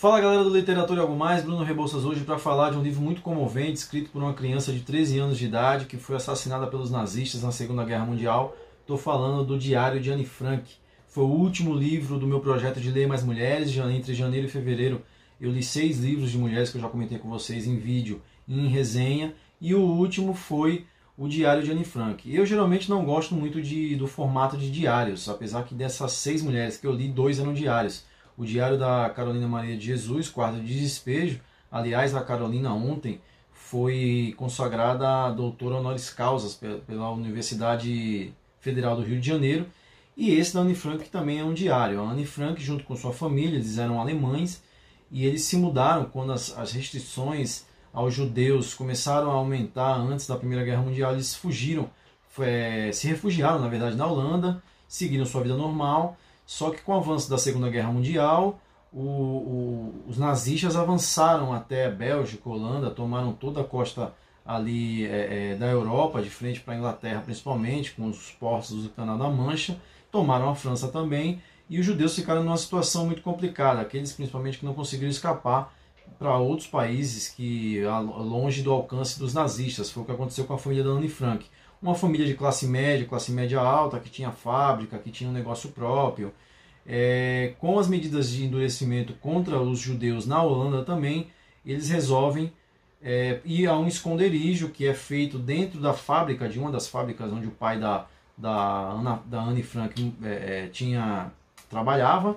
Fala galera do Literatura e Algo Mais, Bruno Rebouças hoje para falar de um livro muito comovente escrito por uma criança de 13 anos de idade que foi assassinada pelos nazistas na Segunda Guerra Mundial. Estou falando do Diário de Anne Frank. Foi o último livro do meu projeto de ler mais mulheres. Entre janeiro e fevereiro eu li seis livros de mulheres que eu já comentei com vocês em vídeo e em resenha. E o último foi o Diário de Anne Frank. Eu geralmente não gosto muito de, do formato de diários, apesar que dessas seis mulheres que eu li, dois eram diários o diário da Carolina Maria de Jesus, quadro de despejo. Aliás, a Carolina ontem foi consagrada a doutora honoris causas pela Universidade Federal do Rio de Janeiro. E esse da Anne Frank também é um diário. A Anne Frank, junto com sua família, eles eram alemães e eles se mudaram quando as, as restrições aos judeus começaram a aumentar antes da Primeira Guerra Mundial. Eles fugiram, foi, se refugiaram, na verdade, na Holanda, seguiram sua vida normal só que com o avanço da Segunda Guerra Mundial, o, o, os nazistas avançaram até Bélgica, Holanda, tomaram toda a costa ali é, é, da Europa, de frente para a Inglaterra principalmente, com os portos do Canal da Mancha, tomaram a França também, e os judeus ficaram numa situação muito complicada, aqueles principalmente que não conseguiram escapar para outros países que longe do alcance dos nazistas. Foi o que aconteceu com a família da Anne Frank uma família de classe média, classe média alta, que tinha fábrica, que tinha um negócio próprio. É, com as medidas de endurecimento contra os judeus na Holanda também, eles resolvem é, ir a um esconderijo que é feito dentro da fábrica, de uma das fábricas onde o pai da, da, Ana, da Anne Frank é, é tinha, trabalhava.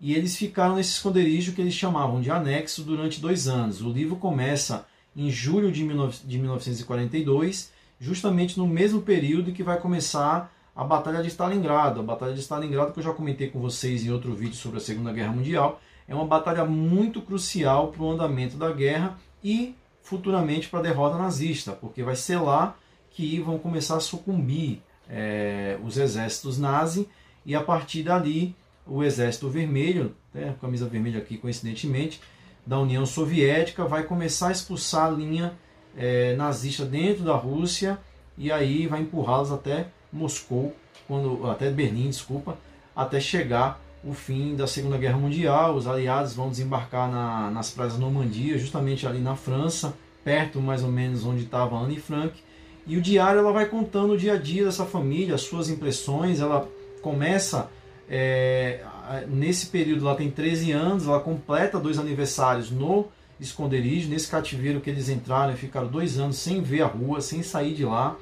E eles ficaram nesse esconderijo que eles chamavam de anexo durante dois anos. O livro começa em julho de, 19, de 1942 justamente no mesmo período que vai começar a Batalha de Stalingrado. A Batalha de Stalingrado, que eu já comentei com vocês em outro vídeo sobre a Segunda Guerra Mundial, é uma batalha muito crucial para o andamento da guerra e futuramente para a derrota nazista, porque vai ser lá que vão começar a sucumbir é, os exércitos nazi e a partir dali o exército vermelho, né, camisa vermelha aqui coincidentemente, da União Soviética vai começar a expulsar a linha é, nazista dentro da Rússia e aí vai empurrá-los até Moscou, quando, até Berlim, desculpa, até chegar o fim da Segunda Guerra Mundial. Os aliados vão desembarcar na, nas praias da Normandia, justamente ali na França, perto mais ou menos onde estava Anne Frank. E o diário ela vai contando o dia a dia dessa família, as suas impressões. Ela começa é, nesse período, ela tem 13 anos, ela completa dois aniversários no esconderijo, nesse cativeiro que eles entraram e ficaram dois anos sem ver a rua, sem sair de lá,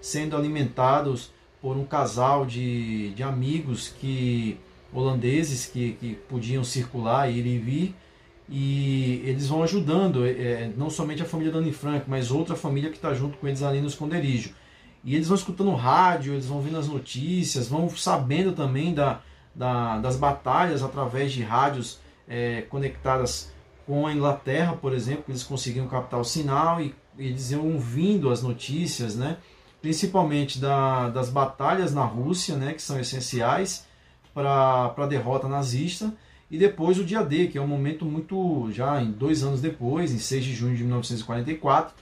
sendo alimentados por um casal de, de amigos que holandeses que, que podiam circular, ir e vir, e eles vão ajudando, é, é não somente a família da Anne Frank, mas outra família que está junto com eles ali no esconderijo. E eles vão escutando rádio, eles vão vendo as notícias, vão sabendo também da, da das batalhas através de rádios é, conectadas com a Inglaterra, por exemplo, eles conseguiam captar o sinal e eles iam ouvindo as notícias, né? principalmente da, das batalhas na Rússia, né? que são essenciais para a derrota nazista, e depois o dia D, que é um momento muito, já em dois anos depois, em 6 de junho de 1944,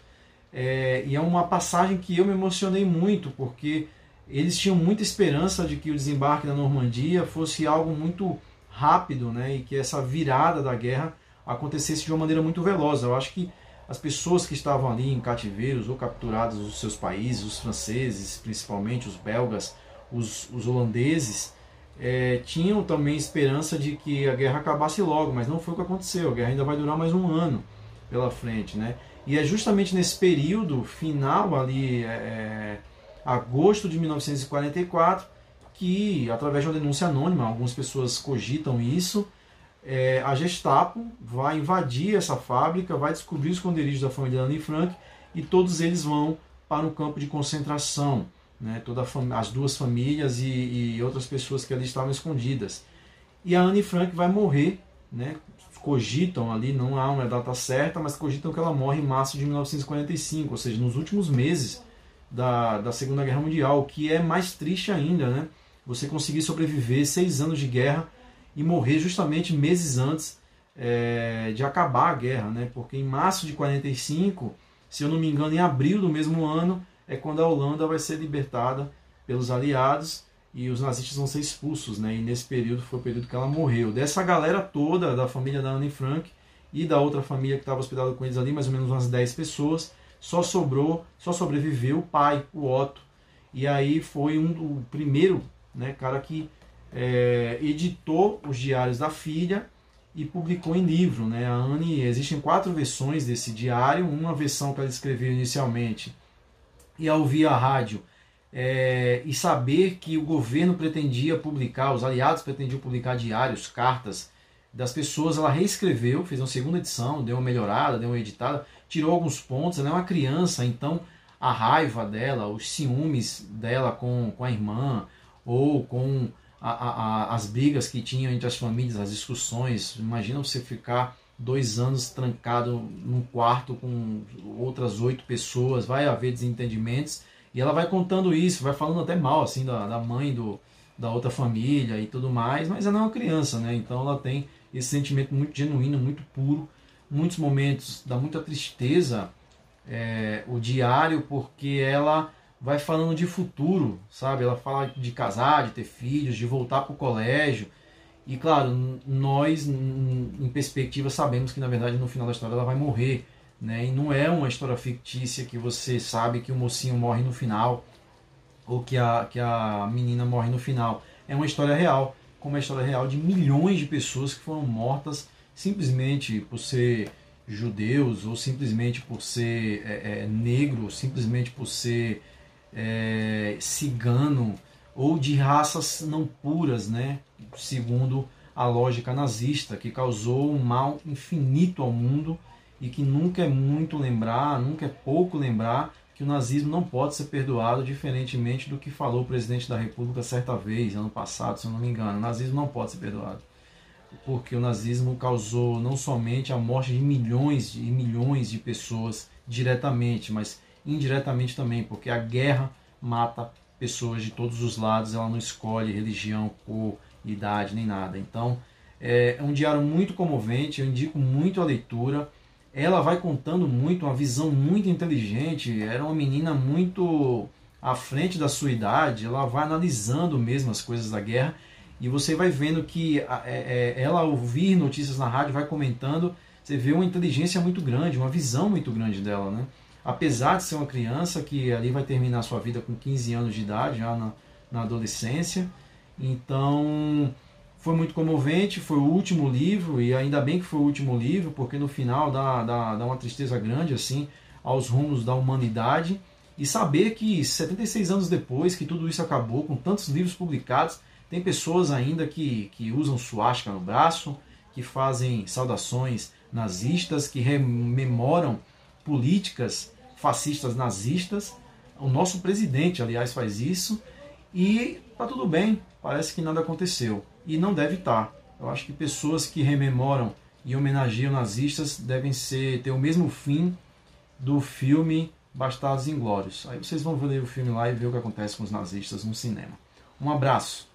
é, e é uma passagem que eu me emocionei muito, porque eles tinham muita esperança de que o desembarque da Normandia fosse algo muito rápido, né, e que essa virada da guerra acontecesse de uma maneira muito veloz. Eu acho que as pessoas que estavam ali em cativeiros ou capturadas dos seus países, os franceses, principalmente os belgas, os, os holandeses, é, tinham também esperança de que a guerra acabasse logo, mas não foi o que aconteceu. A guerra ainda vai durar mais um ano pela frente, né? E é justamente nesse período final ali, é, é agosto de 1944, que através de uma denúncia anônima, algumas pessoas cogitam isso, é, a Gestapo vai invadir essa fábrica, vai descobrir o esconderijo da família Anne Frank e todos eles vão para um campo de concentração. Né, toda as duas famílias e, e, outras pessoas que ali estavam escondidas. E a Anne Frank vai morrer, né, cogitam ali, não há uma data certa, mas cogitam que ela morre em março de 1945, ou seja, nos últimos meses da, da Segunda Guerra Mundial, o que é mais triste ainda, né? Você conseguir sobreviver seis anos de guerra e morrer justamente meses antes é, de acabar a guerra, né? Porque em março de 45, se eu não me engano, em abril do mesmo ano é quando a Holanda vai ser libertada pelos aliados e os nazistas vão ser expulsos, né? E nesse período foi o período que ela morreu. Dessa galera toda, da família da Anne Frank e da outra família que estava hospedada com eles ali, mais ou menos umas 10 pessoas, só sobrou, só sobreviveu o pai, o Otto. E aí foi um, o primeiro né, cara que é, editou os diários da filha e publicou em livro. Né? A Anne, existem quatro versões desse diário, uma versão que ela escreveu inicialmente e ao ouvir a rádio é, e saber que o governo pretendia publicar, os aliados pretendiam publicar diários, cartas das pessoas, ela reescreveu, fez uma segunda edição, deu uma melhorada, deu uma editada, tirou alguns pontos, ela é uma criança, então a raiva dela, os ciúmes dela com, com a irmã, ou com a, a, as brigas que tinham entre as famílias, as discussões. Imagina você ficar dois anos trancado num quarto com outras oito pessoas, vai haver desentendimentos. E ela vai contando isso, vai falando até mal assim da, da mãe do, da outra família e tudo mais, mas ela é uma criança, né? Então ela tem esse sentimento muito genuíno, muito puro. Muitos momentos dá muita tristeza é, o diário, porque ela vai falando de futuro, sabe? Ela fala de casar, de ter filhos, de voltar para o colégio. E claro, nós, em perspectiva, sabemos que na verdade no final da história ela vai morrer. Né? E não é uma história fictícia que você sabe que o mocinho morre no final ou que a, que a menina morre no final. É uma história real, como a história real de milhões de pessoas que foram mortas simplesmente por ser judeus ou simplesmente por ser é, é, negro, simplesmente por ser é, cigano ou de raças não puras, né? segundo a lógica nazista, que causou um mal infinito ao mundo e que nunca é muito lembrar, nunca é pouco lembrar que o nazismo não pode ser perdoado, diferentemente do que falou o presidente da República certa vez, ano passado, se eu não me engano. O nazismo não pode ser perdoado. Porque o nazismo causou não somente a morte de milhões e milhões de pessoas diretamente, mas indiretamente também, porque a guerra mata pessoas de todos os lados, ela não escolhe religião, cor, idade, nem nada. Então, é, é um diário muito comovente, eu indico muito a leitura. Ela vai contando muito, uma visão muito inteligente, era uma menina muito à frente da sua idade, ela vai analisando mesmo as coisas da guerra e você vai vendo que é, é, ela ouvir notícias na rádio, vai comentando, você vê uma inteligência muito grande, uma visão muito grande dela, né? Apesar de ser uma criança que ali vai terminar sua vida com 15 anos de idade, já na, na adolescência. Então foi muito comovente, foi o último livro, e ainda bem que foi o último livro, porque no final dá, dá, dá uma tristeza grande assim aos rumos da humanidade. E saber que 76 anos depois que tudo isso acabou, com tantos livros publicados, tem pessoas ainda que, que usam suástica no braço, que fazem saudações nazistas, que rememoram políticas fascistas nazistas. O nosso presidente, aliás, faz isso. E tá tudo bem, parece que nada aconteceu. E não deve estar. Tá. Eu acho que pessoas que rememoram e homenageiam nazistas devem ser ter o mesmo fim do filme Bastardos Inglórios. Aí vocês vão ver o filme lá e ver o que acontece com os nazistas no cinema. Um abraço.